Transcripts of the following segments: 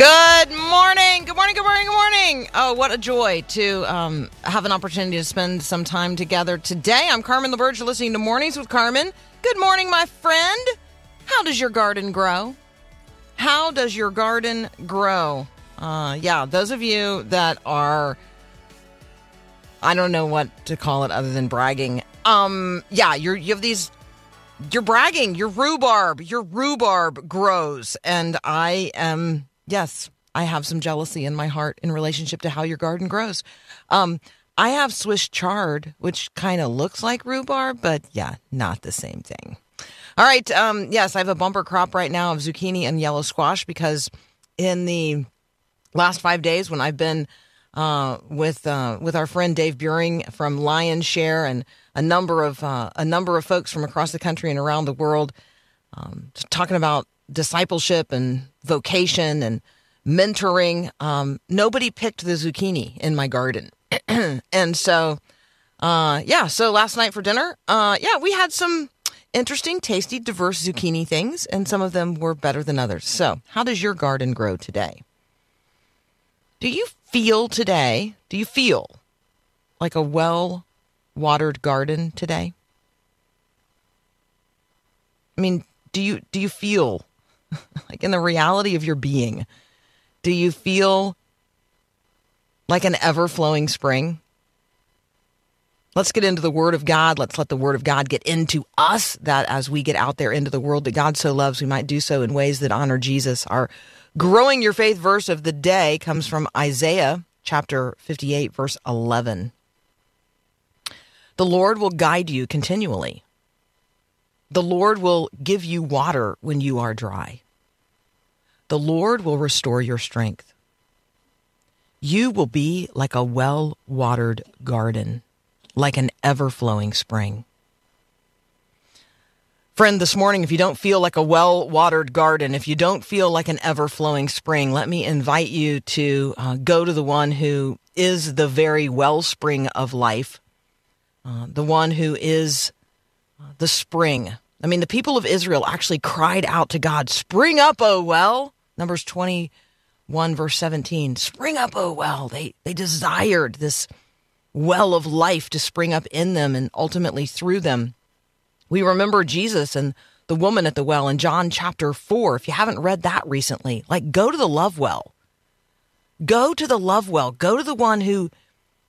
Good morning. Good morning. Good morning. Good morning. Oh, what a joy to um, have an opportunity to spend some time together today. I'm Carmen LaBerge. You're listening to Mornings with Carmen. Good morning, my friend. How does your garden grow? How does your garden grow? Uh, yeah, those of you that are, I don't know what to call it other than bragging. Um, yeah, you're you have these you're bragging. Your rhubarb, your rhubarb grows, and I am yes, I have some jealousy in my heart in relationship to how your garden grows. Um, I have Swiss chard, which kind of looks like rhubarb, but yeah, not the same thing. All right, um, yes, I have a bumper crop right now of zucchini and yellow squash because in the last five days when I've been uh, with uh, with our friend Dave Buehring from Lion Share and a number of uh, a number of folks from across the country and around the world, um, talking about discipleship and vocation and mentoring. Um, nobody picked the zucchini in my garden, and so uh, yeah. So last night for dinner, uh, yeah, we had some interesting, tasty, diverse zucchini things, and some of them were better than others. So, how does your garden grow today? Do you feel today? Do you feel like a well watered garden today? I mean, do you do you feel like in the reality of your being? Do you feel like an ever flowing spring? Let's get into the Word of God. Let's let the Word of God get into us, that as we get out there into the world that God so loves, we might do so in ways that honor Jesus. Our growing your faith verse of the day comes from Isaiah chapter 58, verse 11. The Lord will guide you continually. The Lord will give you water when you are dry. The Lord will restore your strength. You will be like a well watered garden like an ever flowing spring. Friend, this morning, if you don't feel like a well watered garden, if you don't feel like an ever flowing spring, let me invite you to uh, go to the one who is the very wellspring of life, uh, the one who is uh, the spring. I mean, the people of Israel actually cried out to God, Spring up, O well. Numbers 21, verse 17. Spring up, O well. They, they desired this well of life to spring up in them and ultimately through them. We remember Jesus and the woman at the well in John chapter 4. If you haven't read that recently, like go to the love well. Go to the love well. Go to the one who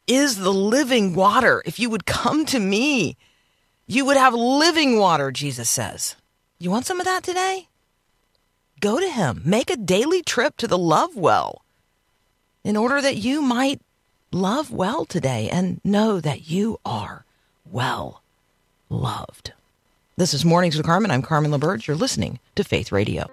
is the living water. If you would come to me, you would have living water, Jesus says. You want some of that today? Go to him. Make a daily trip to the love well in order that you might love well today and know that you are well loved. This is Mornings with Carmen. I'm Carmen LaBerge. You're listening to Faith Radio.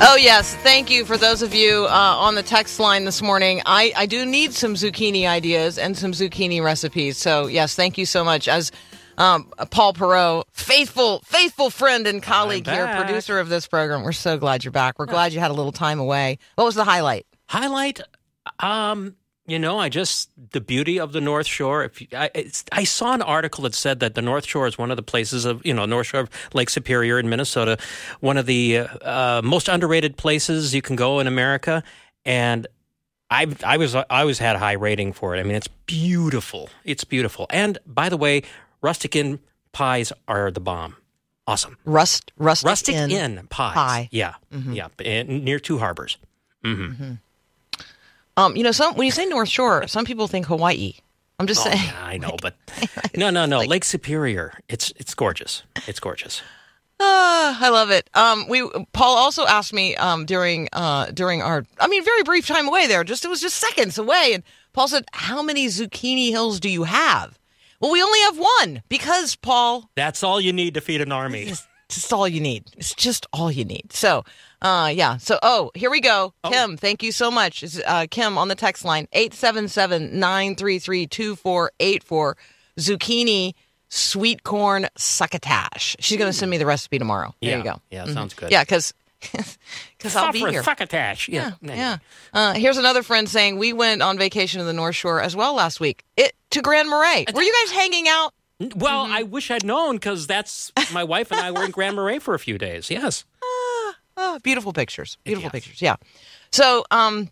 Oh, yes. Thank you for those of you uh, on the text line this morning. I, I do need some zucchini ideas and some zucchini recipes. So, yes, thank you so much. As um, Paul Perot, faithful, faithful friend and colleague here, producer of this program. We're so glad you're back. We're glad you had a little time away. What was the highlight? Highlight, um, you know, I just the beauty of the North Shore. If you, I, it's, I saw an article that said that the North Shore is one of the places of you know North Shore of Lake Superior in Minnesota, one of the uh, uh, most underrated places you can go in America, and. I I was I always had a high rating for it. I mean, it's beautiful. It's beautiful. And by the way, rustic inn pies are the bomb. Awesome. Rust, rustic, Rustic Inn. inn, pies. pie. Yeah, yeah. And near two harbors. Um, you know, some when you say North Shore, some people think Hawaii. I'm just Oh, saying. yeah, I know, but no, no, no. Lake Superior, it's it's gorgeous. It's gorgeous. Ah, I love it. Um, we Paul also asked me um, during uh, during our I mean very brief time away there. Just it was just seconds away, and Paul said, "How many zucchini hills do you have?" Well, we only have one because Paul. That's all you need to feed an army. It's just all you need. It's just all you need. So, uh, yeah. So, oh, here we go. Kim, thank you so much. Uh, Kim on the text line 877 933 2484. Zucchini sweet corn succotash. She's going to send me the recipe tomorrow. There yeah, you go. Yeah, sounds good. Yeah, because because I'll be here. succotash. Yeah, Yeah, yeah. Uh, here's another friend saying we went on vacation to the North Shore as well last week. It to Grand Marais. Were you guys hanging out? Well, Mm-hmm. I wish I'd known because that's my wife and I were in Grand Marais for a few days. Yes. Oh, beautiful pictures. Beautiful Yes. pictures. Yeah. So, um,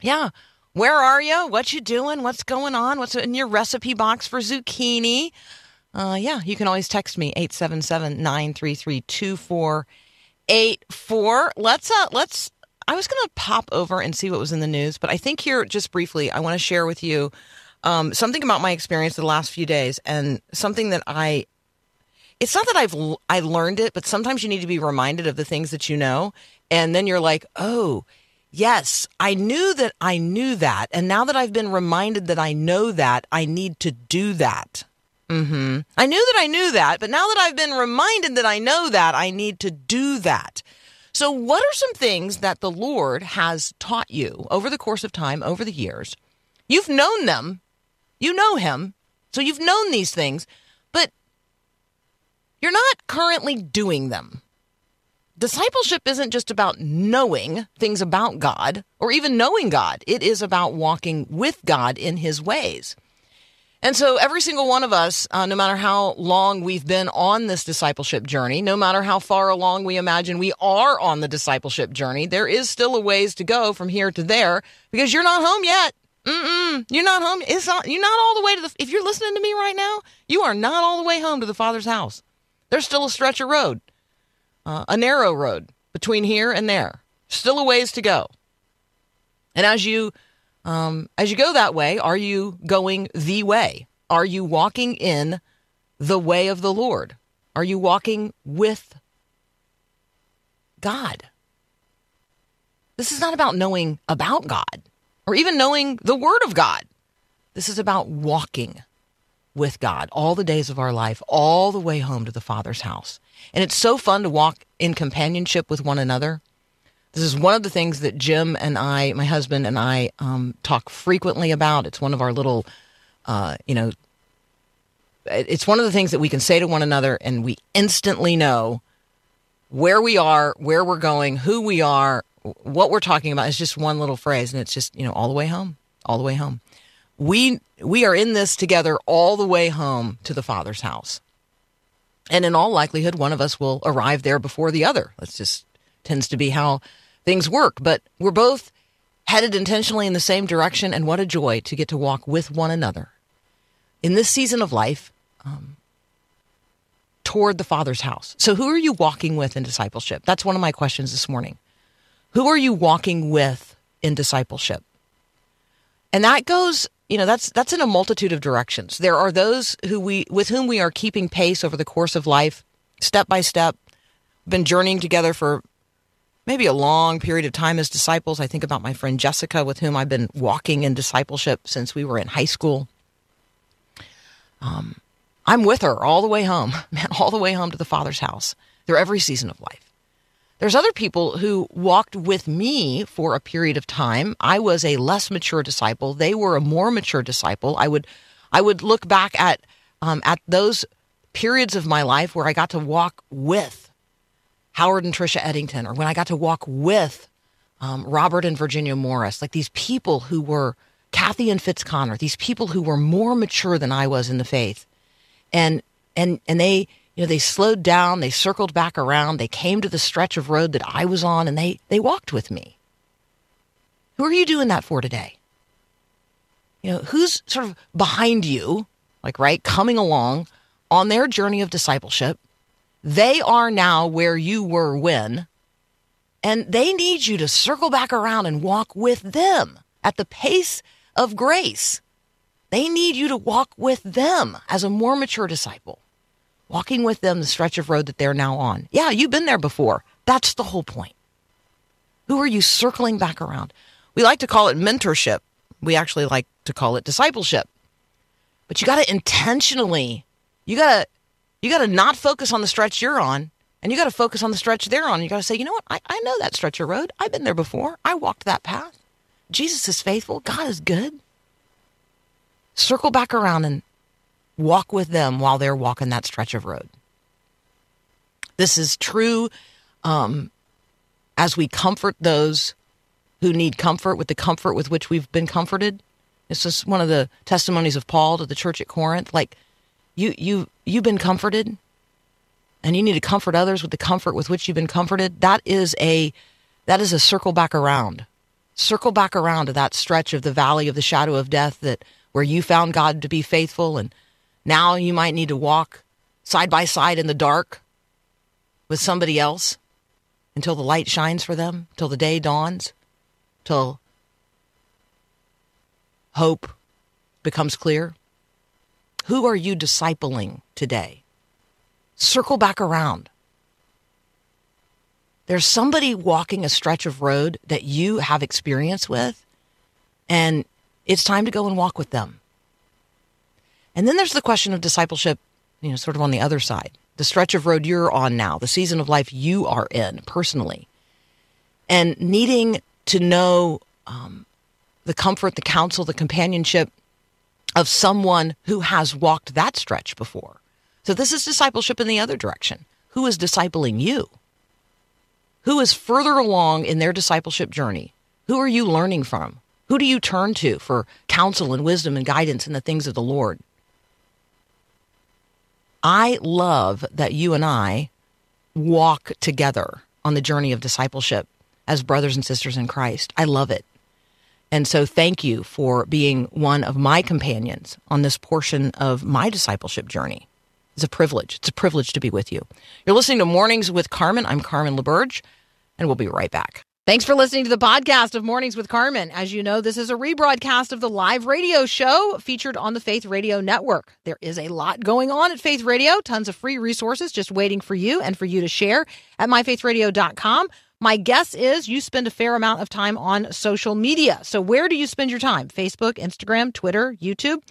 yeah. Where are you? What you doing? What's going on? What's in your recipe box for zucchini? Uh, yeah, you can always text me 877-933-2484. Let's uh let's I was going to pop over and see what was in the news, but I think here just briefly I want to share with you um, something about my experience the last few days and something that I it's not that I've I learned it, but sometimes you need to be reminded of the things that you know, and then you're like, oh, yes, I knew that I knew that, and now that I've been reminded that I know that, I need to do that. hmm I knew that I knew that, but now that I've been reminded that I know that, I need to do that. So, what are some things that the Lord has taught you over the course of time, over the years? You've known them, you know Him, so you've known these things, you're not currently doing them. Discipleship isn't just about knowing things about God or even knowing God. It is about walking with God in his ways. And so, every single one of us, uh, no matter how long we've been on this discipleship journey, no matter how far along we imagine we are on the discipleship journey, there is still a ways to go from here to there because you're not home yet. Mm-mm, you're not home. It's not. You're not all the way to the. If you're listening to me right now, you are not all the way home to the Father's house. There's still a stretch of road, uh, a narrow road between here and there. Still a ways to go. And as you um, as you go that way, are you going the way? Are you walking in the way of the Lord? Are you walking with God? This is not about knowing about God or even knowing the Word of God. This is about walking with God all the days of our life, all the way home to the Father's house. And it's so fun to walk in companionship with one another. This is one of the things that Jim and I, my husband and I, um, talk frequently about. It's one of our little, uh, you know, it's one of the things that we can say to one another and we instantly know where we are, where we're going, who we are, what we're talking about. It's just one little phrase and it's just, you know, all the way home, all the way home. We, we are in this together all the way home to the Father's house. And in all likelihood, one of us will arrive there before the other. That's just tends to be how things work. But we're both headed intentionally in the same direction, and what a joy to get to walk with one another in this season of life um, toward the Father's house. So, who are you walking with in discipleship? That's one of my questions this morning. Who are you walking with in discipleship? And that goes, you know, that's that's in a multitude of directions. There are those who we with whom we are keeping pace over the course of life, step by step, been journeying together for maybe a long period of time as disciples. I think about my friend Jessica, with whom I've been walking in discipleship since we were in high school. Um, I'm with her all the way home, man, all the way home to the Father's house through every season of life. There's other people who walked with me for a period of time. I was a less mature disciple. They were a more mature disciple. I would, I would look back at, um, at those periods of my life where I got to walk with Howard and Trisha Eddington, or when I got to walk with um, Robert and Virginia Morris, like these people who were Kathy and Fitzconnor, these people who were more mature than I was in the faith, and and and they you know they slowed down, they circled back around, they came to the stretch of road that I was on, and they they walked with me. Who are you doing that for today? You know, who's sort of behind you, like right, coming along on their journey of discipleship? They are now where you were when, and they need you to circle back around and walk with them at the pace of grace. They need you to walk with them as a more mature disciple, walking with them the stretch of road that they're now on. Yeah, you've been there before. That's the whole point. Who are you circling back around? We like to call it mentorship. We actually like to call it discipleship. But you got to intentionally, you got to you got to not focus on the stretch you're on and you got to focus on the stretch they're on. You got to say, you know what? I, I know that stretch of road. I've been there before. I walked that path. Jesus is faithful. God is good. Circle back around and walk with them while they're walking that stretch of road. This is true um, as we comfort those who need comfort with the comfort with which we've been comforted. This is one of the testimonies of Paul to the church at Corinth. Like, you, you, you've been comforted and you need to comfort others with the comfort with which you've been comforted. That is a, that is a circle back around. Circle back around to that stretch of the valley of the shadow of death that where you found God to be faithful and now you might need to walk side by side in the dark with somebody else until the light shines for them, till the day dawns, till hope becomes clear? Who are you discipling today? Circle back around. There's somebody walking a stretch of road that you have experience with, and it's time to go and walk with them. And then there's the question of discipleship, you know, sort of on the other side, the stretch of road you're on now, the season of life you are in personally, and needing to know um, the comfort, the counsel, the companionship of someone who has walked that stretch before. So this is discipleship in the other direction. Who is discipling you? Who is further along in their discipleship journey? Who are you learning from? Who do you turn to for counsel and wisdom and guidance in the things of the Lord? I love that you and I walk together on the journey of discipleship as brothers and sisters in Christ. I love it. And so thank you for being one of my companions on this portion of my discipleship journey. It's a privilege. It's a privilege to be with you. You're listening to Mornings with Carmen. I'm Carmen LaBerge, and we'll be right back. Thanks for listening to the podcast of Mornings with Carmen. As you know, this is a rebroadcast of the live radio show featured on the Faith Radio Network. There is a lot going on at Faith Radio, tons of free resources just waiting for you and for you to share at myfaithradio.com. My guess is you spend a fair amount of time on social media. So, where do you spend your time? Facebook, Instagram, Twitter, YouTube?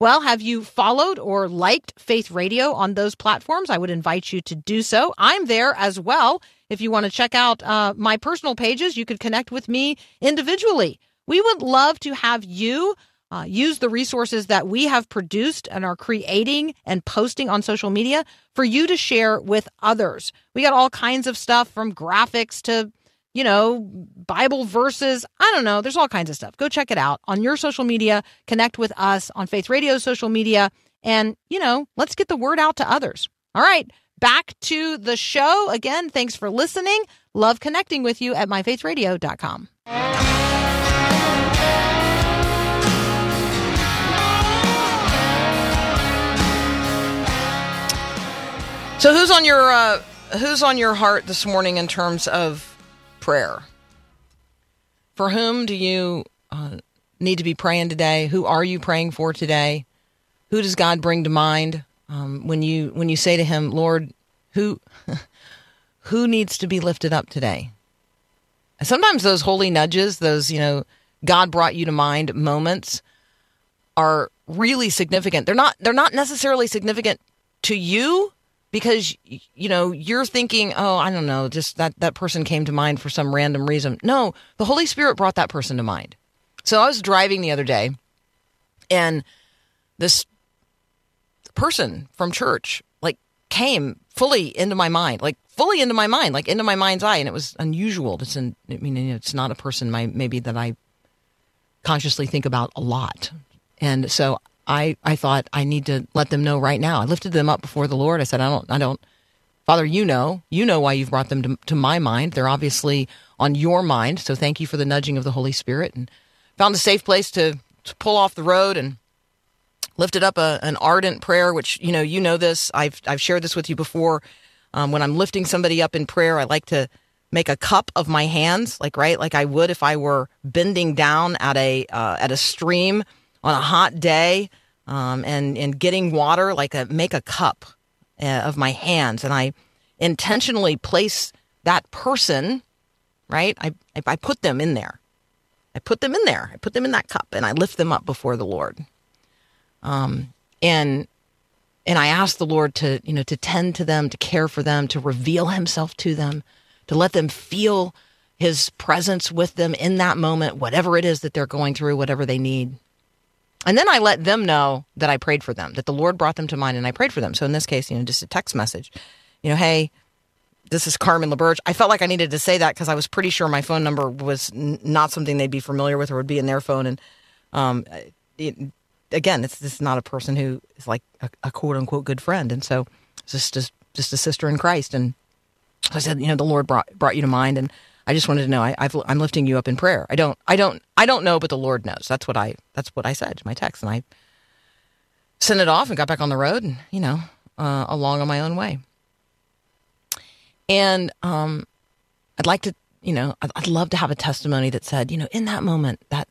Well, have you followed or liked Faith Radio on those platforms? I would invite you to do so. I'm there as well. If you want to check out uh, my personal pages, you could connect with me individually. We would love to have you uh, use the resources that we have produced and are creating and posting on social media for you to share with others. We got all kinds of stuff from graphics to, you know, Bible verses. I don't know. There's all kinds of stuff. Go check it out on your social media. Connect with us on Faith Radio social media. And, you know, let's get the word out to others. All right. Back to the show. Again, thanks for listening. Love connecting with you at myfaithradio.com. So who's on your uh, who's on your heart this morning in terms of prayer? For whom do you uh, need to be praying today? Who are you praying for today? Who does God bring to mind um, when you when you say to Him, Lord, who who needs to be lifted up today? Sometimes those holy nudges, those you know, God brought you to mind moments, are really significant. They're not they're not necessarily significant to you because you know you're thinking oh i don't know just that that person came to mind for some random reason. No the holy spirit brought that person to mind. So i was driving the other day and this person from church like came fully into my mind like fully into my mind like into my mind's eye and it was unusual. It's an, i mean it's not a person my, maybe that i consciously think about a lot. And so I, I thought I need to let them know right now. I lifted them up before the Lord. I said, I don't, I don't, Father, you know, you know why you've brought them to, to my mind. They're obviously on your mind. So thank you for the nudging of the Holy Spirit and found a safe place to, to pull off the road and lifted up a, an ardent prayer, which, you know, you know this. I've, I've shared this with you before. Um, when I'm lifting somebody up in prayer, I like to make a cup of my hands, like, right, like I would if I were bending down at a, uh, at a stream on a hot day um, and and getting water like a make a cup uh, of my hands. And I intentionally place that person right? I, I I put them in there. I put them in there. I put them in that cup and I lift them up before the Lord. Um and and I ask the Lord to you know to tend to them to care for them to reveal himself to them to let them feel his presence with them in that moment whatever it is that they're going through whatever they need and then I let them know that I prayed for them, that the Lord brought them to mind and I prayed for them. So in this case, you know, just a text message, you know, hey, this is Carmen LaBerge. I felt like I needed to say that because I was pretty sure my phone number was n- not something they'd be familiar with or would be in their phone. And um, it, again, it's this is not a person who is like a, a quote unquote good friend. And so it's just, just, just a sister in Christ. And so I said, you know, the Lord brought, brought you to mind. And I just wanted to know I, I've, I'm lifting you up in prayer. I don't, I don't, I don't know, but the Lord knows. That's what I, that's what I said my text, and I sent it off and got back on the road, and you know, uh, along on my own way. And um, I'd like to, you know, I'd, I'd love to have a testimony that said, you know, in that moment, that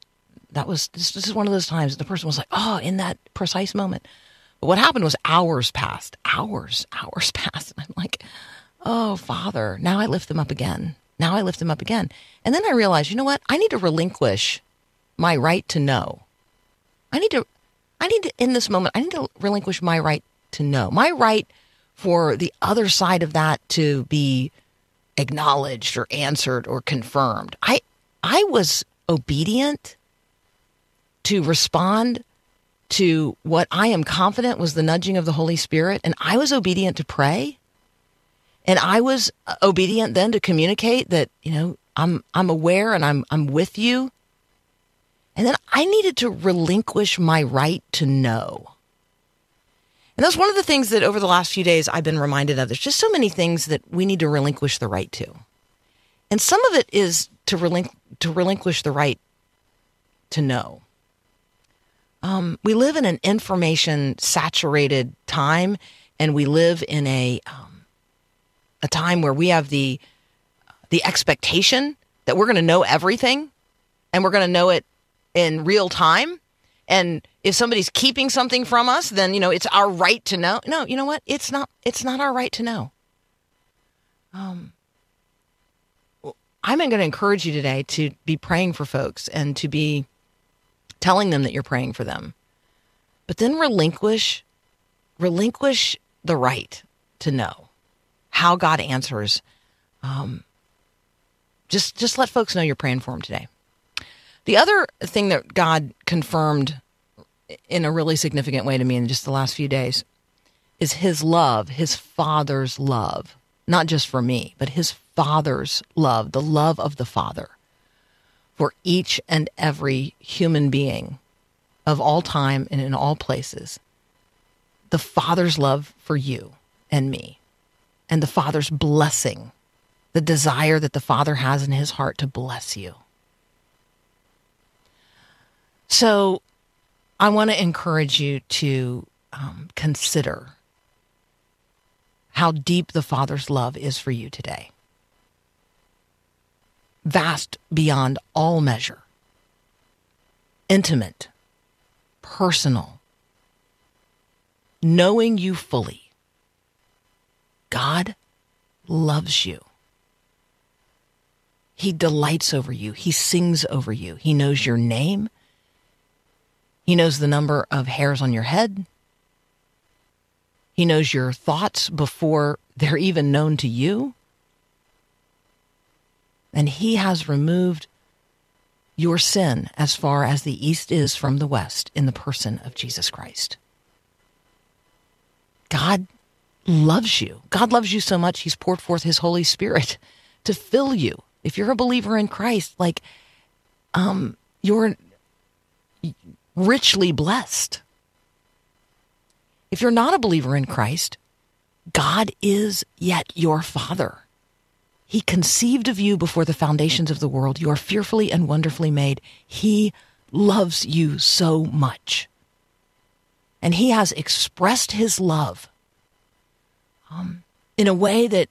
that was this, this is one of those times the person was like, oh, in that precise moment. But what happened was hours passed, hours, hours passed, and I'm like, oh, Father, now I lift them up again. Now I lift them up again. And then I realize, you know what? I need to relinquish my right to know. I need to, I need to, in this moment, I need to relinquish my right to know, my right for the other side of that to be acknowledged or answered or confirmed. I, I was obedient to respond to what I am confident was the nudging of the Holy Spirit, and I was obedient to pray. And I was uh, obedient then to communicate that, you know, I'm I'm aware and I'm I'm with you. And then I needed to relinquish my right to know. And that's one of the things that over the last few days I've been reminded of. There's just so many things that we need to relinquish the right to. And some of it is to, relinqu- to relinquish the right to know. Um, we live in an information saturated time, and we live in a um, a time where we have the the expectation that we're going to know everything, and we're going to know it in real time. And if somebody's keeping something from us, then you know it's our right to know. No, you know what? It's not. It's not our right to know. Um, I'm going to encourage you today to be praying for folks and to be telling them that you're praying for them. But then relinquish relinquish the right to know how God answers. Um, just just let folks know you're praying for them today. The other thing that God confirmed in a really significant way to me in just the last few days is his love, his father's love, not just for me, but his father's love, the love of the father for each and every human being of all time and in all places. The father's love for you and me, and the father's blessing, the desire that the father has in his heart to bless you. So, I want to encourage you to um, consider how deep the Father's love is for you today. Vast beyond all measure, intimate, personal, knowing you fully. God loves you. He delights over you. He sings over you. He knows your name. He knows the number of hairs on your head. He knows your thoughts before they're even known to you. And He has removed your sin as far as the east is from the west in the person of Jesus Christ. God loves you. God loves you so much, He's poured forth His Holy Spirit to fill you. If you're a believer in Christ, like, um, you're richly blessed. If you're not a believer in Christ, God is yet your Father. He conceived of you before the foundations of the world. You are fearfully and wonderfully made. He loves you so much. And He has expressed His love um, in a way that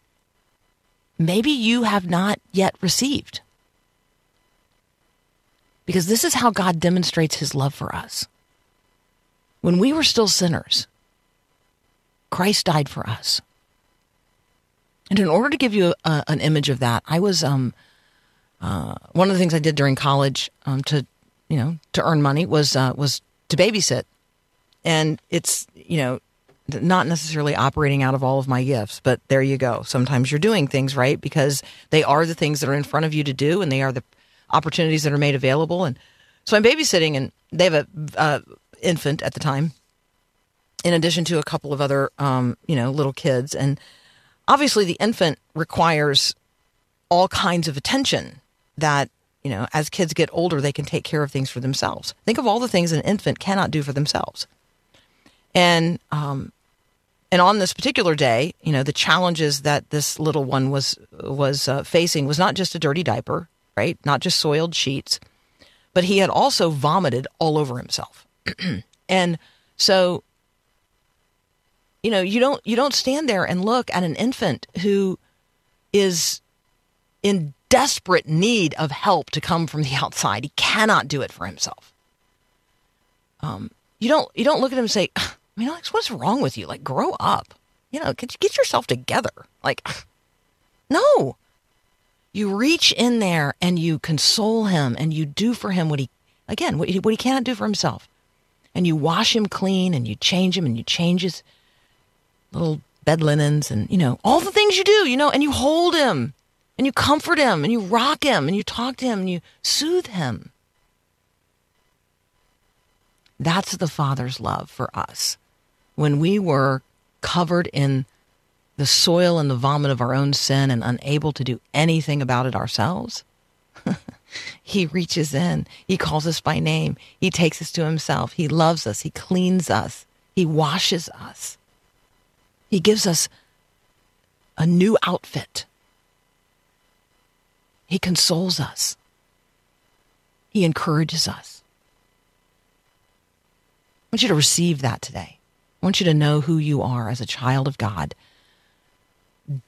maybe you have not yet received. Because this is how God demonstrates his love for us. when we were still sinners, Christ died for us. And in order to give you a, an image of that, I was um, uh, one of the things I did during college um, to, you know, to earn money was uh, was to babysit, and it's you know not necessarily operating out of all of my gifts, but there you go. Sometimes you're doing things right because they are the things that are in front of you to do, and they are the opportunities that are made available. And so I'm babysitting, and they have a uh, infant at the time, in addition to a couple of other, um, you know, little kids, and obviously the infant requires all kinds of attention that you know as kids get older they can take care of things for themselves think of all the things an infant cannot do for themselves and um, and on this particular day you know the challenges that this little one was was uh, facing was not just a dirty diaper right? Not just soiled sheets but he had also vomited all over himself. And so you know you don't you don't stand there and look at an infant who is in desperate need of help to come from the outside. He cannot do it for himself. Um you don't you don't look at him and say i mean alex what's wrong with you? Like grow up. You know get, get yourself together? Like no. You reach in there and you console him and you do for him what he again what he, what he cannot do for himself. And you wash him clean and you change him and you change his little bed linens and you know all the things you do you know and you hold him and you comfort him and you rock him and you talk to him and you soothe him. That's the father's love for us when we were covered in the soil and the vomit of our own sin and unable to do anything about it ourselves he reaches in he calls us by name he takes us to himself he loves us he cleans us he washes us he gives us a new outfit. He consoles us. He encourages us. I want you to receive that today. I want you to know who you are as a child of God,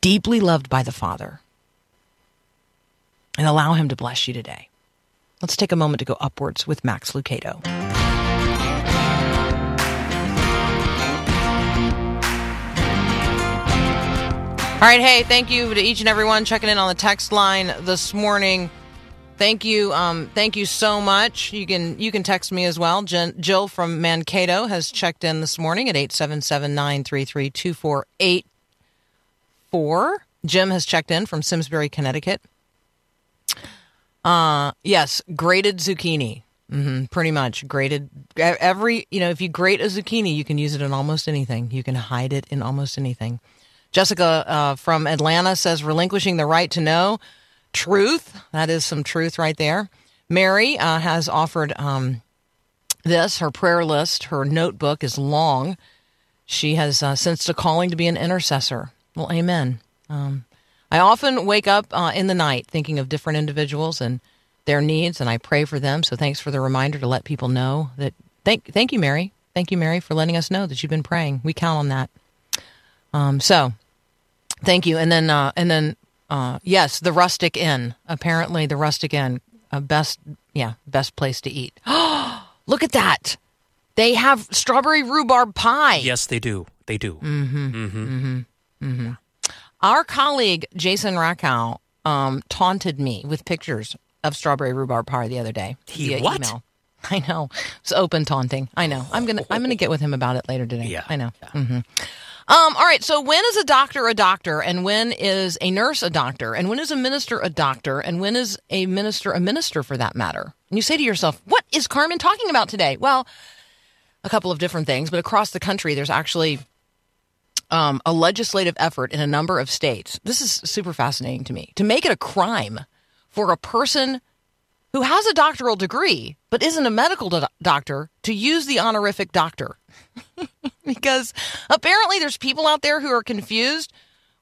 deeply loved by the Father, and allow Him to bless you today. Let's take a moment to go upwards with Max Lucado. All right, hey, thank you to each and everyone checking in on the text line this morning. Thank you, um, thank you so much. You can you can text me as well. Jen, Jill from Mankato has checked in this morning at 877-933-2484. Jim has checked in from Simsbury, Connecticut. Uh, yes, grated zucchini. hmm pretty much grated every you know if you grate a zucchini, you can use it in almost anything. You can hide it in almost anything. Jessica uh, from Atlanta says relinquishing the right to know truth. That is some truth right there. Mary uh, has offered um, this. Her prayer list, her notebook is long. She has uh, sensed a calling to be an intercessor. Well, amen. Um, I often wake up uh, in the night thinking of different individuals and their needs, and I pray for them. So thanks for the reminder to let people know that. Thank, thank you, Mary. Thank you, Mary, for letting us know that you've been praying. We count on that. Um, so, thank you. And then, uh, and then, uh, yes, the Rustic Inn. Apparently, the Rustic Inn, uh, best, yeah, best place to eat. Look at that! They have strawberry rhubarb pie. Yes, they do. They do. mmm-hmm mmm-hmm Our colleague Jason Rackow um, taunted me with pictures of strawberry rhubarb pie the other day. He via what? Email. I know. It's open taunting. I know. I'm gonna I'm gonna get with him about it later today. Yeah, I know. hmm Um, all right. So when is a doctor a doctor, and when is a nurse a doctor, and when is a minister a doctor, and when is a minister a minister for that matter? And you say to yourself, "What is Carmen talking about today?" Well, a couple of different things, but across the country, there's actually um, a legislative effort in a number of states. This is super fascinating to me to make it a crime for a person who has a doctoral degree but isn't a medical do- doctor to use the honorific doctor. because apparently there's people out there who are confused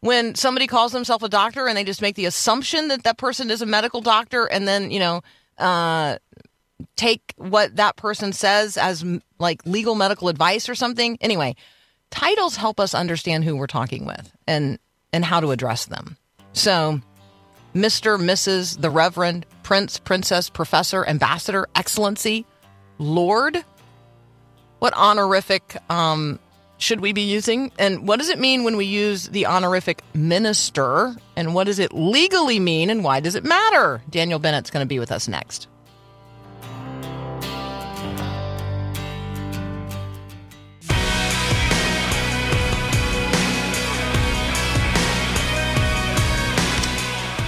when somebody calls themselves a doctor and they just make the assumption that that person is a medical doctor and then, you know, uh, take what that person says as like legal medical advice or something. Anyway, titles help us understand who we're talking with and and how to address them. So, Mr., Mrs., the Reverend, Prince, Princess, Professor, Ambassador, Excellency, Lord. What honorific um, should we be using? And what does it mean when we use the honorific minister? And what does it legally mean? And why does it matter? Daniel Bennett's going to be with us next.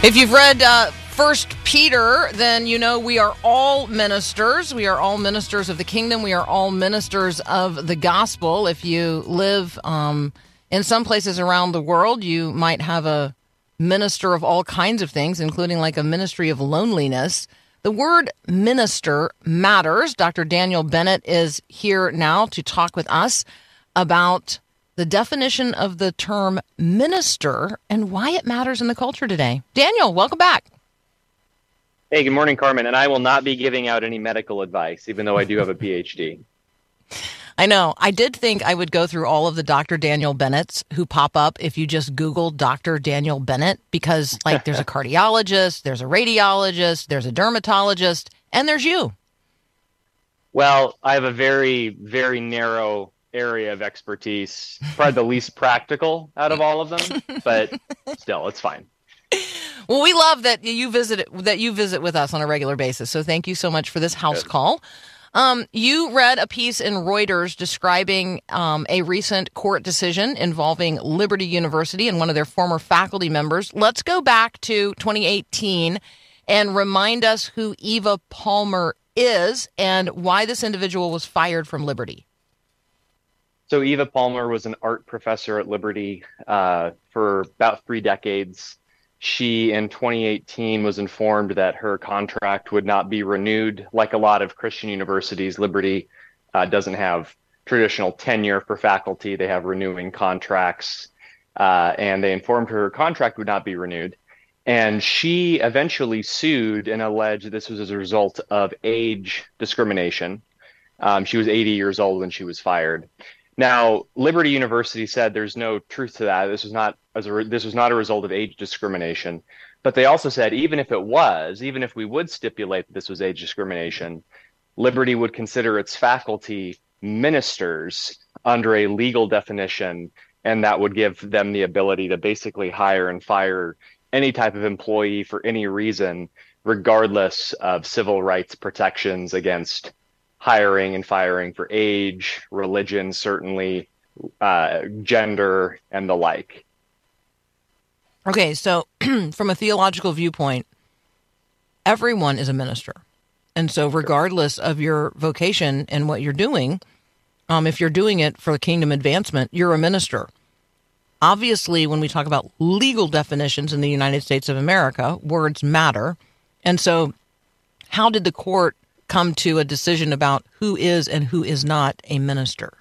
If you've read uh, First Peter, then you know we are all ministers. We are all ministers of the kingdom. We are all ministers of the gospel. If you live um, in some places around the world, you might have a minister of all kinds of things, including like a ministry of loneliness. The word minister matters. Dr. Daniel Bennett is here now to talk with us about the definition of the term minister and why it matters in the culture today. Daniel, welcome back. Hey, good morning, Carmen. And I will not be giving out any medical advice, even though I do have a PhD. I know. I did think I would go through all of the Dr. Daniel Bennett's who pop up if you just Google Dr. Daniel Bennett, because, like, there's a cardiologist, there's a radiologist, there's a dermatologist, and there's you. Well, I have a very, very narrow area of expertise, probably the least practical out of all of them, but still, it's fine. Well, we love that you visit that you visit with us on a regular basis. So thank you so much for this house call. Um, you read a piece in Reuters describing um, a recent court decision involving Liberty University and one of their former faculty members. Let's go back to 2018 and remind us who Eva Palmer is and why this individual was fired from Liberty. So, Eva Palmer was an art professor at Liberty uh, for about three decades. She, in 2018, was informed that her contract would not be renewed. Like a lot of Christian universities, Liberty uh, doesn't have traditional tenure for faculty, they have renewing contracts. Uh, and they informed her her contract would not be renewed. And she eventually sued and alleged this was as a result of age discrimination. Um, she was 80 years old when she was fired. Now, Liberty University said there's no truth to that. This was not as a, this was not a result of age discrimination. But they also said even if it was, even if we would stipulate that this was age discrimination, Liberty would consider its faculty ministers under a legal definition, and that would give them the ability to basically hire and fire any type of employee for any reason, regardless of civil rights protections against hiring and firing for age, religion, certainly, uh, gender, and the like. Okay, so from a theological viewpoint, everyone is a minister. And so, regardless of your vocation and what you're doing, um, if you're doing it for kingdom advancement, you're a minister. Obviously, when we talk about legal definitions in the United States of America, words matter. And so, how did the court come to a decision about who is and who is not a minister?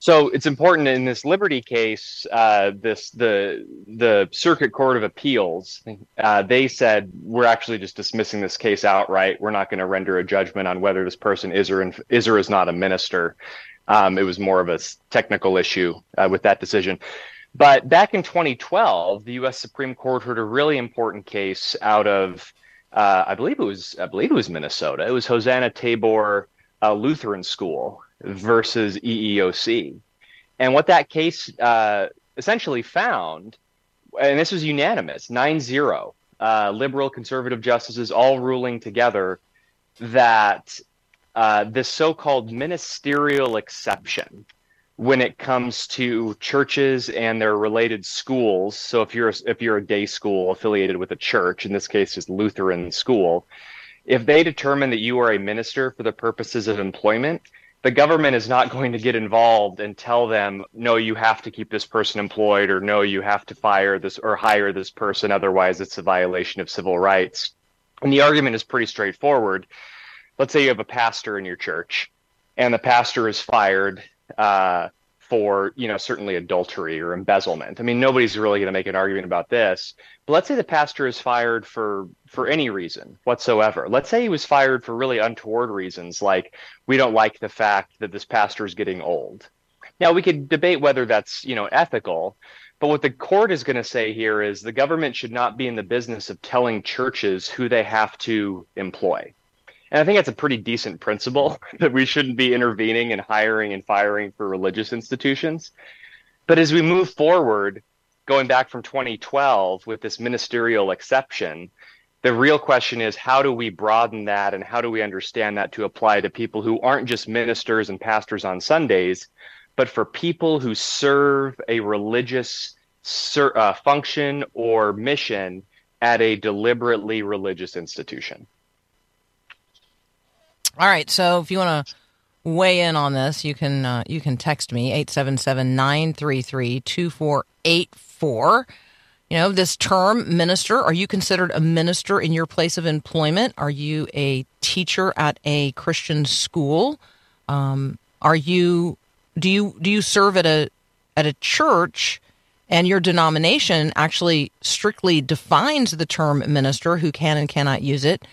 So it's important in this Liberty case. Uh, this the the Circuit Court of Appeals. Uh, they said we're actually just dismissing this case outright. We're not going to render a judgment on whether this person is or is or is not a minister. Um, it was more of a technical issue uh, with that decision. But back in 2012, the U.S. Supreme Court heard a really important case out of, uh, I believe it was, I believe it was Minnesota. It was Hosanna Tabor uh, Lutheran School versus EEOC, and what that case uh, essentially found, and this was unanimous, 9-0, uh, liberal conservative justices all ruling together that uh, this so-called ministerial exception when it comes to churches and their related schools. So if you're a, if you're a day school affiliated with a church, in this case is Lutheran school, if they determine that you are a minister for the purposes of employment, the government is not going to get involved and tell them, no, you have to keep this person employed, or no, you have to fire this or hire this person, otherwise it's a violation of civil rights. And the argument is pretty straightforward. Let's say you have a pastor in your church, and the pastor is fired uh, for, you know, certainly adultery or embezzlement. I mean, nobody's really going to make an argument about this. But let's say the pastor is fired for for any reason whatsoever. Let's say he was fired for really untoward reasons, like we don't like the fact that this pastor is getting old. Now we could debate whether that's you know ethical, but what the court is going to say here is the government should not be in the business of telling churches who they have to employ. And I think that's a pretty decent principle that we shouldn't be intervening and hiring and firing for religious institutions. But as we move forward, going back from 2012 with this ministerial exception, the real question is how do we broaden that and how do we understand that to apply to people who aren't just ministers and pastors on Sundays, but for people who serve a religious ser- uh, function or mission at a deliberately religious institution. All right. So if you want to weigh in on this, you can uh, you can text me 877-933-2484. You know, this term minister, are you considered a minister in your place of employment? Are you a teacher at a Christian school? Um, are you do you do you serve at a at a church and your denomination actually strictly defines the term minister who can and cannot use it?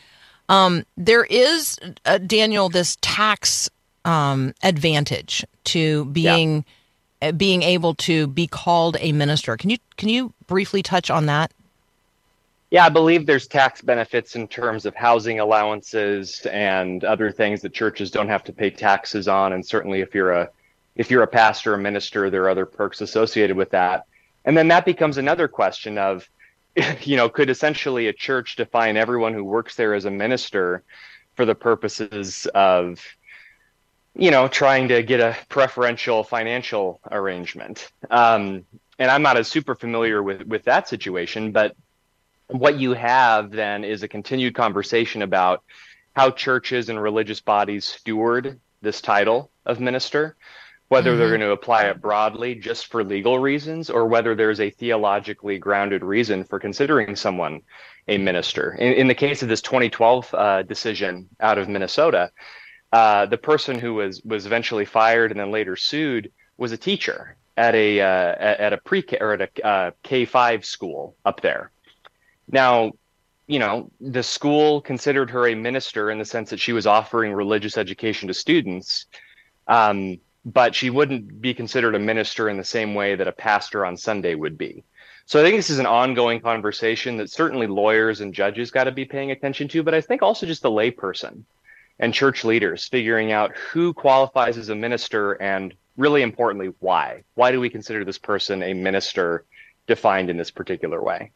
Um, there is uh, Daniel this tax um, advantage to being uh, being able to be called a minister. Can you can you briefly touch on that? Yeah, I believe there's tax benefits in terms of housing allowances and other things that churches don't have to pay taxes on. And certainly, if you're a if you're a pastor or minister, there are other perks associated with that. And then that becomes another question of, you know, could essentially a church define everyone who works there as a minister for the purposes of you know, trying to get a preferential financial arrangement. Um, and I'm not as super familiar with with that situation, but what you have then is a continued conversation about how churches and religious bodies steward this title of minister, whether mm-hmm. they're going to apply it broadly just for legal reasons or whether there's a theologically grounded reason for considering someone a minister. In, in the case of this 2012 uh, decision out of Minnesota, uh, the person who was was eventually fired and then later sued was a teacher at a uh, at a pre or at a uh, K five school up there. Now, you know, the school considered her a minister in the sense that she was offering religious education to students, um, but she wouldn't be considered a minister in the same way that a pastor on Sunday would be. So I think this is an ongoing conversation that certainly lawyers and judges got to be paying attention to, but I think also just the layperson and church leaders figuring out who qualifies as a minister and really importantly why. Why do we consider this person a minister defined in this particular way?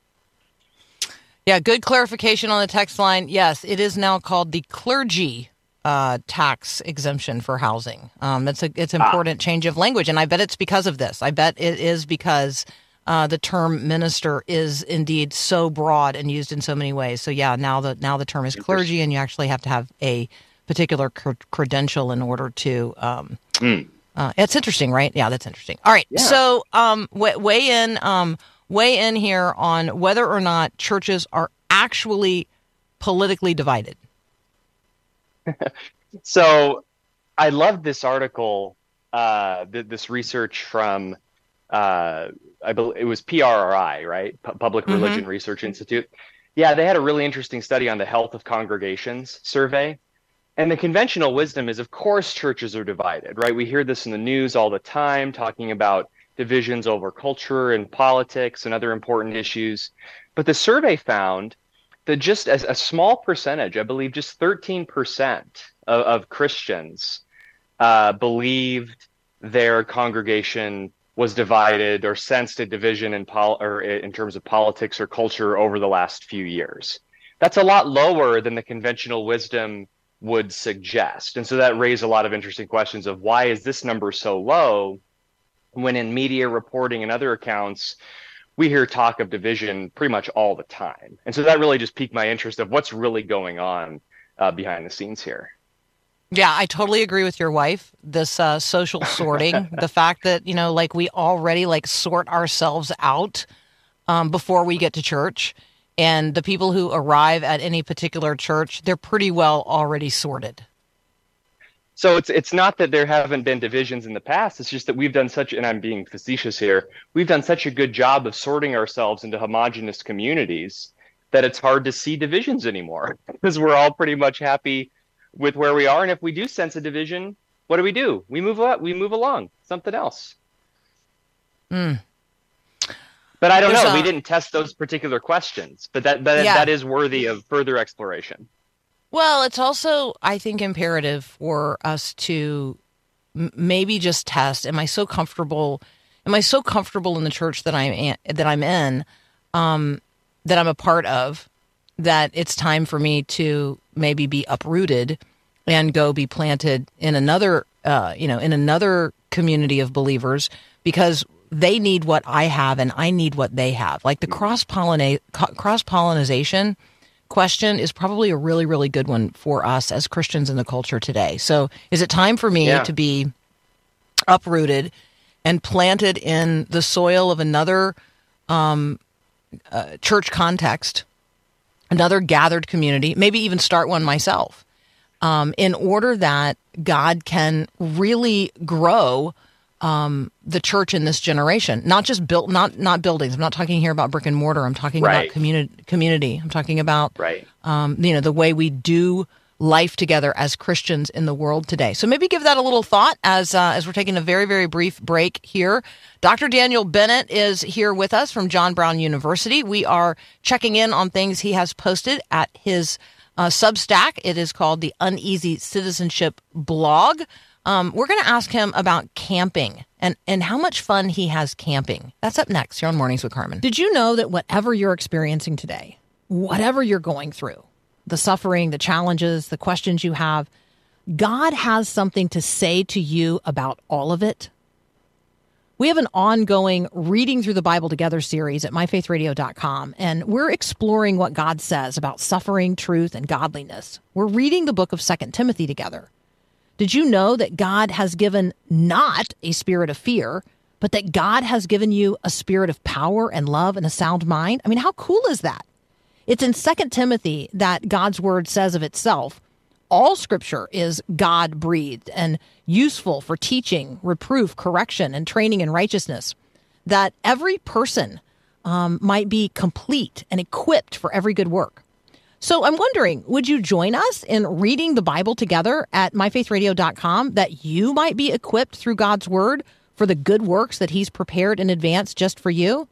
Yeah good clarification on the text line. Yes it is now called the clergy uh, tax exemption for housing um, it's a it's ah. important ah. change of language and i bet it's because of this i bet it is because uh, the term minister is indeed so broad and used in so many ways. So yeah, now the now the term is clergy, and you actually have to have a particular cr- credential in order to. Um, mm. uh, it's interesting, right? Yeah, that's interesting. All right, yeah. so um, w- weigh in, um, weigh in here on whether or not churches are actually politically divided. so, I love this article, uh, th- this research from. Uh, I believe it was PRRI, right? P- Public mm-hmm. Religion Research Institute. Yeah, they had a really interesting study on the health of congregations survey. And the conventional wisdom is, of course, churches are divided, right? We hear this in the news all the time, talking about divisions over culture and politics and other important issues. But the survey found that just as a small percentage, I believe just 13% of, of Christians uh, believed their congregation was divided or sensed a division in pol- or in terms of politics or culture over the last few years. That's a lot lower than the conventional wisdom would suggest. And so that raised a lot of interesting questions of why is this number so low when in media reporting and other accounts we hear talk of division pretty much all the time. And so that really just piqued my interest of what's really going on uh, behind the scenes here. Yeah, I totally agree with your wife. This uh, social sorting, the fact that you know, like we already like sort ourselves out um, before we get to church, and the people who arrive at any particular church, they're pretty well already sorted. So it's it's not that there haven't been divisions in the past. It's just that we've done such, and I'm being facetious here. We've done such a good job of sorting ourselves into homogenous communities that it's hard to see divisions anymore because we're all pretty much happy with where we are. And if we do sense a division, what do we do? We move up. We move along. Something else. Mm. But I don't There's know. A, we didn't test those particular questions, but that but yeah. that is worthy of further exploration. Well, it's also, I think, imperative for us to m- maybe just test: Am I so comfortable? Am I so comfortable in the church that I'm in, that I'm in, um, that I'm a part of, that it's time for me to maybe be uprooted and go be planted in another, uh, you know, in another community of believers because they need what I have and I need what they have. Like the cross pollinate cross pollination question is probably a really really good one for us as Christians in the culture today. So, is it time for me Yeah. to be uprooted and planted in the soil of another um, uh, church context, another gathered community, maybe even start one myself, um, in order that God can really grow um, the church in this generation. Not just built, not not buildings. I'm not talking here about brick and mortar. I'm talking Right. about community. Community. I'm talking about Right. um, you know, the way we do life together as Christians in the world today. So maybe give that a little thought as uh, as we're taking a very very brief break here. Dr. Daniel Bennett is here with us from John Brown University. We are checking in on things he has posted at his uh, Substack. It is called the Uneasy Citizenship Blog. Um, we're going to ask him about camping and, and how much fun he has camping. That's up next here on Mornings with Carmen. Did you know that whatever you're experiencing today, whatever you're going through, the suffering, the challenges, the questions you have, God has something to say to you about all of it. We have an ongoing reading through the Bible together series at myfaithradio.com, and we're exploring what God says about suffering, truth, and godliness. We're reading the book of Second Timothy together. Did you know that God has given not a spirit of fear, but that God has given you a spirit of power and love and a sound mind? I mean, how cool is that? It's in 2 Timothy that God's word says of itself all scripture is God breathed and useful for teaching, reproof, correction, and training in righteousness. That every person um, might be complete and equipped for every good work. So I'm wondering, would you join us in reading the Bible together at myfaithradio.com that you might be equipped through God's word for the good works that he's prepared in advance just for you?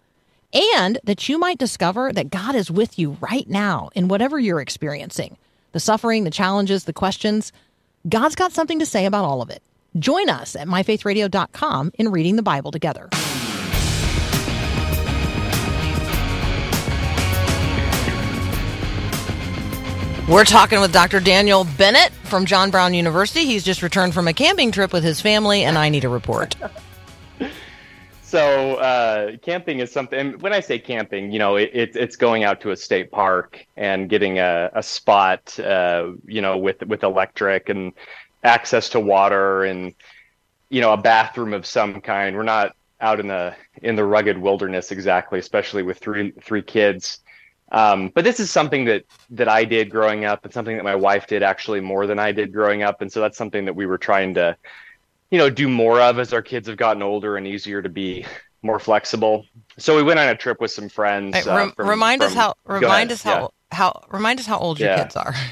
And that you might discover that God is with you right now in whatever you're experiencing the suffering, the challenges, the questions. God's got something to say about all of it. Join us at myfaithradio.com in reading the Bible together. We're talking with Dr. Daniel Bennett from John Brown University. He's just returned from a camping trip with his family, and I need a report. So uh, camping is something. When I say camping, you know, it, it, it's going out to a state park and getting a, a spot, uh, you know, with with electric and access to water and you know a bathroom of some kind. We're not out in the in the rugged wilderness exactly, especially with three three kids. Um, but this is something that that I did growing up, and something that my wife did actually more than I did growing up, and so that's something that we were trying to, you know, do more of as our kids have gotten older and easier to be more flexible. So we went on a trip with some friends. Hey, uh, from- remind us how remind us how how remind us how old your Yeah. kids are.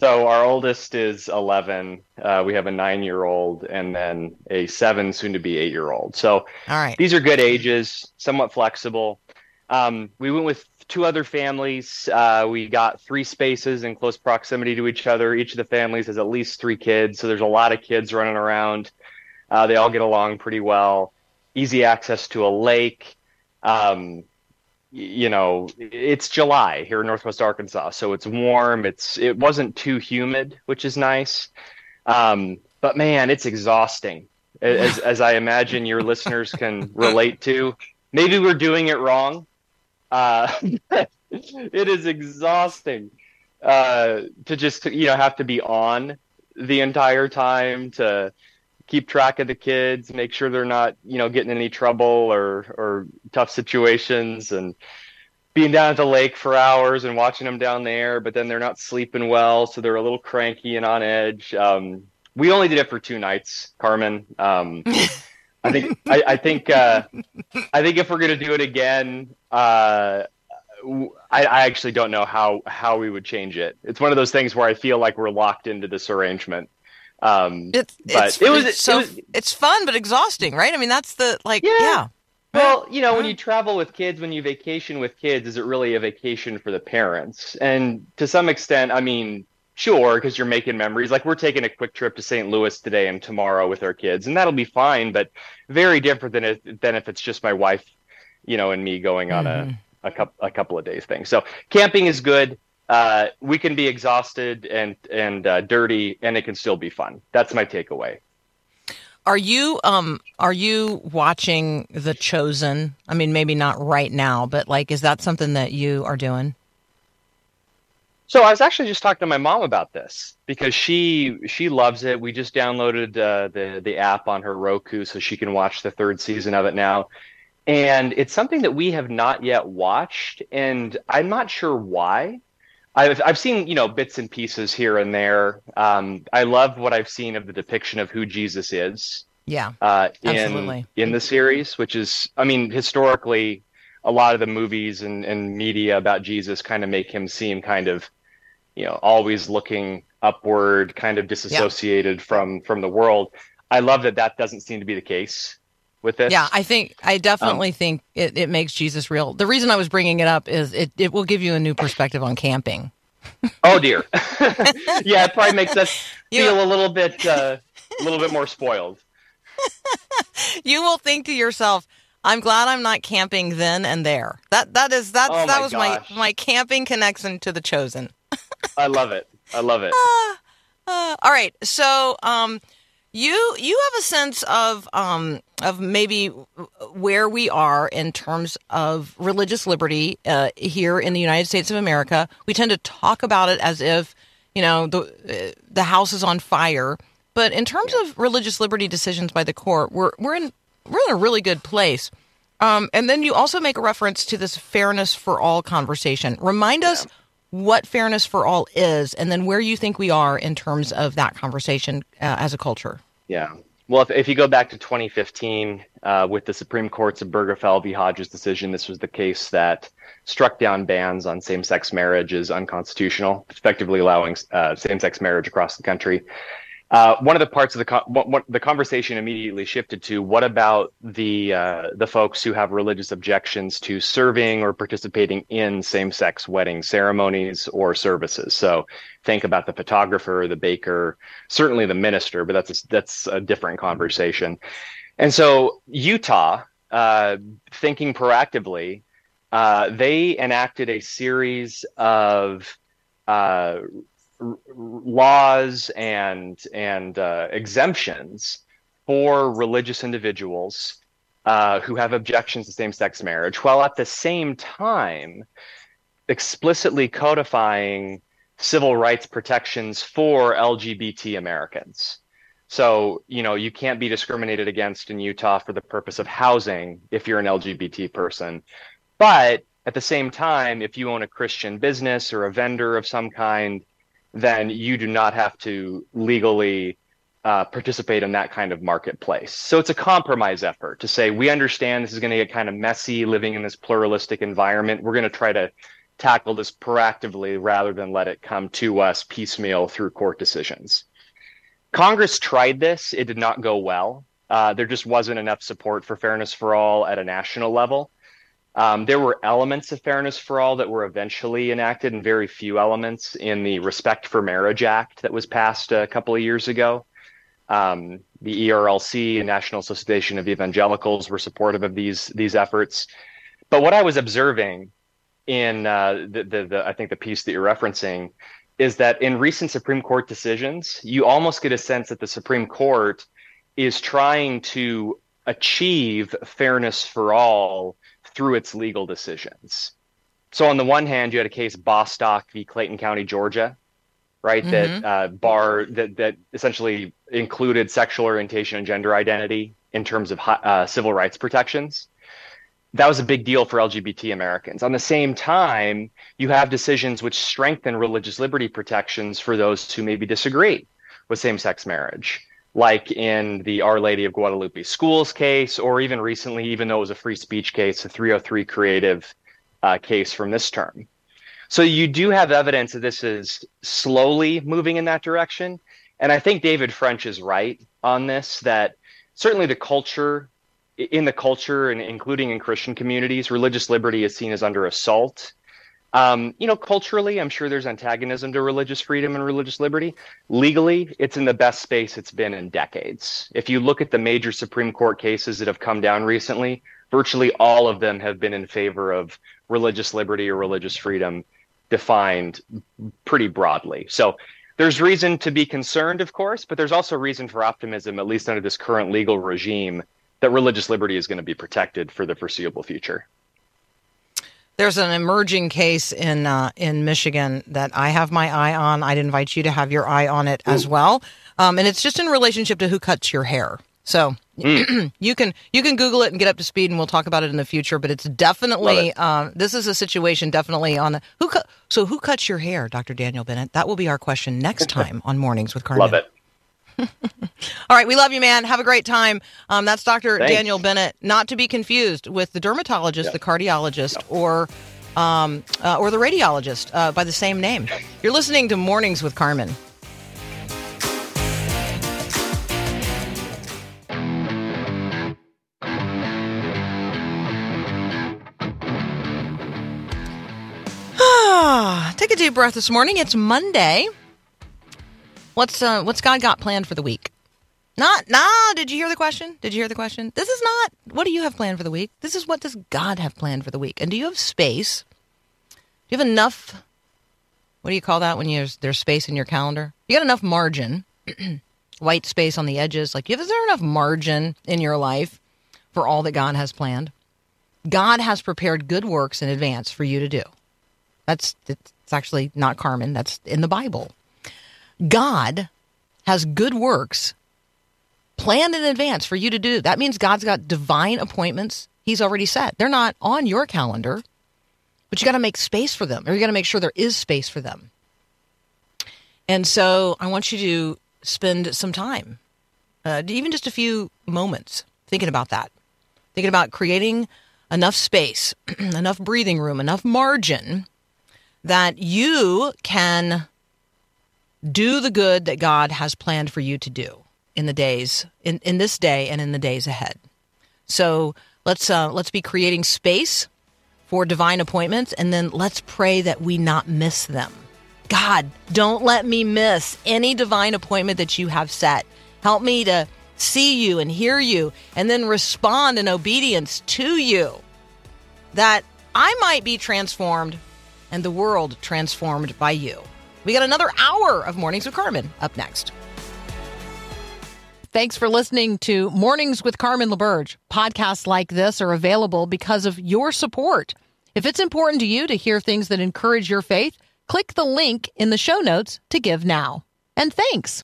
So our oldest is 11. Uh, we have a nine-year-old and then a seven, soon to be eight-year-old. So All right. these are good ages, somewhat flexible. Um, we went with two other families. Uh, we got three spaces in close proximity to each other. Each of the families has at least three kids, so there's a lot of kids running around. Uh, they all get along pretty well. Easy access to a lake. Um, you know, it's July here in Northwest Arkansas, so it's warm. It's it wasn't too humid, which is nice. Um, but man, it's exhausting, as as I imagine your listeners can relate to. Maybe we're doing it wrong. Uh, it is exhausting uh, to just you know have to be on the entire time to keep track of the kids, make sure they're not you know getting in any trouble or or tough situations, and being down at the lake for hours and watching them down there, but then they're not sleeping well, so they're a little cranky and on edge. Um, we only did it for two nights, Carmen. Um, I think I, I think uh, I think if we're gonna do it again, uh, I, I actually don't know how how we would change it. It's one of those things where I feel like we're locked into this arrangement. Um, It's, but it's, it was it's it so was- it's fun but exhausting, right? I mean, that's the like Yeah. yeah. Well, you know, when you travel with kids, when you vacation with kids, is it really a vacation for the parents? And to some extent, I mean, Sure, because you're making memories. Like we're taking a quick trip to St. Louis today and tomorrow with our kids, and that'll be fine. But very different than it, than if it's just my wife, you know, and me going on a a couple a couple of days thing. So camping is good. Uh, we can be exhausted and and uh, dirty, and it can still be fun. That's my takeaway. Are you um are you watching The Chosen? I mean, maybe not right now, but like, is that something that you are doing? So I was actually just talking to my mom about this because she she loves it. We just downloaded uh, the the app on her Roku so she can watch the third season of it now, and it's something that we have not yet watched, and I'm not sure why. I've I've seen you know bits and pieces here and there. Um, I love what I've seen of the depiction of who Jesus is Yeah. uh, Absolutely. in in the series, which is, I mean, historically, a lot of the movies and, and media about Jesus kind of make him seem kind of, you know, always looking upward, kind of disassociated from from the world. I love that that doesn't seem to be the case with this. Yeah, I think I definitely think it, it makes Jesus real. The reason I was bringing it up is it, it will give you a new perspective on camping. Oh dear. yeah, it probably makes us You- feel a little bit uh, a little bit more spoiled. You will think to yourself, "I'm glad I'm not camping then and there." That that is that's Oh that was gosh. my my camping connection to the chosen. I love it. I love it. Uh, all right, so um, you you have a sense of um of maybe where we are in terms of religious liberty uh, here in the United States of America. We tend to talk about it as if you know the uh, the house is on fire, but in terms of religious liberty decisions by the court, we're we're in we're in a really good place. Um, and then you also make a reference to this fairness for all conversation. Remind us what fairness for all is, and then where you think we are in terms of that conversation uh, as a culture. Yeah. Well, if, if you go back to 2015 uh, with the Supreme Court's Obergefell v. Hodges decision, this was the case that struck down bans on same-sex marriage as unconstitutional, effectively allowing uh, same-sex marriage across the country. Uh, one of the parts of the what, what the conversation immediately shifted to: what about the uh, the folks who have religious objections to serving or participating in same-sex wedding ceremonies or services? So, think about the photographer, the baker, certainly the minister, but that's a, that's a different conversation. And so, Utah, uh, thinking proactively, uh, they enacted a series of uh, laws and and uh, exemptions for religious individuals uh, who have objections to same-sex marriage, while at the same time explicitly codifying civil rights protections for LGBT Americans. So, you know, you can't be discriminated against in Utah for the purpose of housing if you're an LGBT person. But at the same time, if you own a Christian business or a vendor of some kind, then you do not have to legally uh, participate in that kind of marketplace. So it's a compromise effort to say, we understand this is going to get kind of messy living in this pluralistic environment. We're going to try to tackle this proactively rather than let it come to us piecemeal through court decisions. Congress tried this, it did not go well. Uh, there just wasn't enough support for fairness for all at a national level. Um, there were elements of Fairness for All that were eventually enacted, and very few elements in the Respect for Marriage Act that was passed a couple of years ago. Um, the ERLC and National Association of Evangelicals were supportive of these these efforts. But what I was observing in uh, the, the, the I think the piece that you're referencing is that in recent Supreme Court decisions, you almost get a sense that the Supreme Court is trying to achieve fairness for all through its legal decisions. So on the one hand, you had a case Bostock v. Clayton County, Georgia, right? That uh, bar that that essentially included sexual orientation and gender identity in terms of uh, civil rights protections. That was a big deal for LGBT Americans. On the same time, you have decisions which strengthen religious liberty protections for those who maybe disagree with same-sex marriage like in the Our Lady of Guadalupe Schools case, or even recently, even though it was a free speech case, the 303 creative uh, case from this term. So you do have evidence that this is slowly moving in that direction. And I think David French is right on this that certainly the culture, in the culture and including in Christian communities, religious liberty is seen as under assault. Um, you know, culturally, I'm sure there's antagonism to religious freedom and religious liberty. Legally, it's in the best space it's been in decades. If you look at the major Supreme Court cases that have come down recently, virtually all of them have been in favor of religious liberty or religious freedom defined pretty broadly. So there's reason to be concerned, of course, but there's also reason for optimism, at least under this current legal regime, that religious liberty is going to be protected for the foreseeable future. There's an emerging case in uh, in Michigan that I have my eye on. I'd invite you to have your eye on it as well, um, and it's just in relationship to who cuts your hair. So you can you can Google it and get up to speed, and we'll talk about it in the future. But it's definitely it. uh, this is a situation definitely on the who cu- so who cuts your hair, Dr. Daniel Bennett. That will be our question next time on Mornings with Carmen. Love it. All right, we love you, man. Have a great time. Um, that's Dr. Thanks. Daniel Bennett, not to be confused with the dermatologist, the cardiologist, or um, uh, or the radiologist uh, by the same name. You're listening to Mornings with Carmen. Take a deep breath this morning. It's Monday. What's uh, what's God got planned for the week? Not, nah. Did you hear the question? Did you hear the question? This is not. What do you have planned for the week? This is what does God have planned for the week? And do you have space? Do you have enough? What do you call that when you, there's space in your calendar? You got enough margin, white space on the edges. Like, is there enough margin in your life for all that God has planned? God has prepared good works in advance for you to do. That's it's actually not Carmen. That's in the Bible. God has good works planned in advance for you to do. That means God's got divine appointments He's already set. They're not on your calendar, but you got to make space for them, or you got to make sure there is space for them. And so I want you to spend some time, uh, even just a few moments, thinking about that, thinking about creating enough space, enough breathing room, enough margin that you can do the good that God has planned for you to do in the days in, in this day and in the days ahead. So let's uh, let's be creating space for divine appointments, and then let's pray that we not miss them. God, don't let me miss any divine appointment that you have set. Help me to see you and hear you, and then respond in obedience to you, that I might be transformed and the world transformed by you. We got another hour of Mornings with Carmen up next. Thanks for listening to Mornings with Carmen LaBerge. Podcasts like this are available because of your support. If it's important to you to hear things that encourage your faith, click the link in the show notes to give now. And thanks.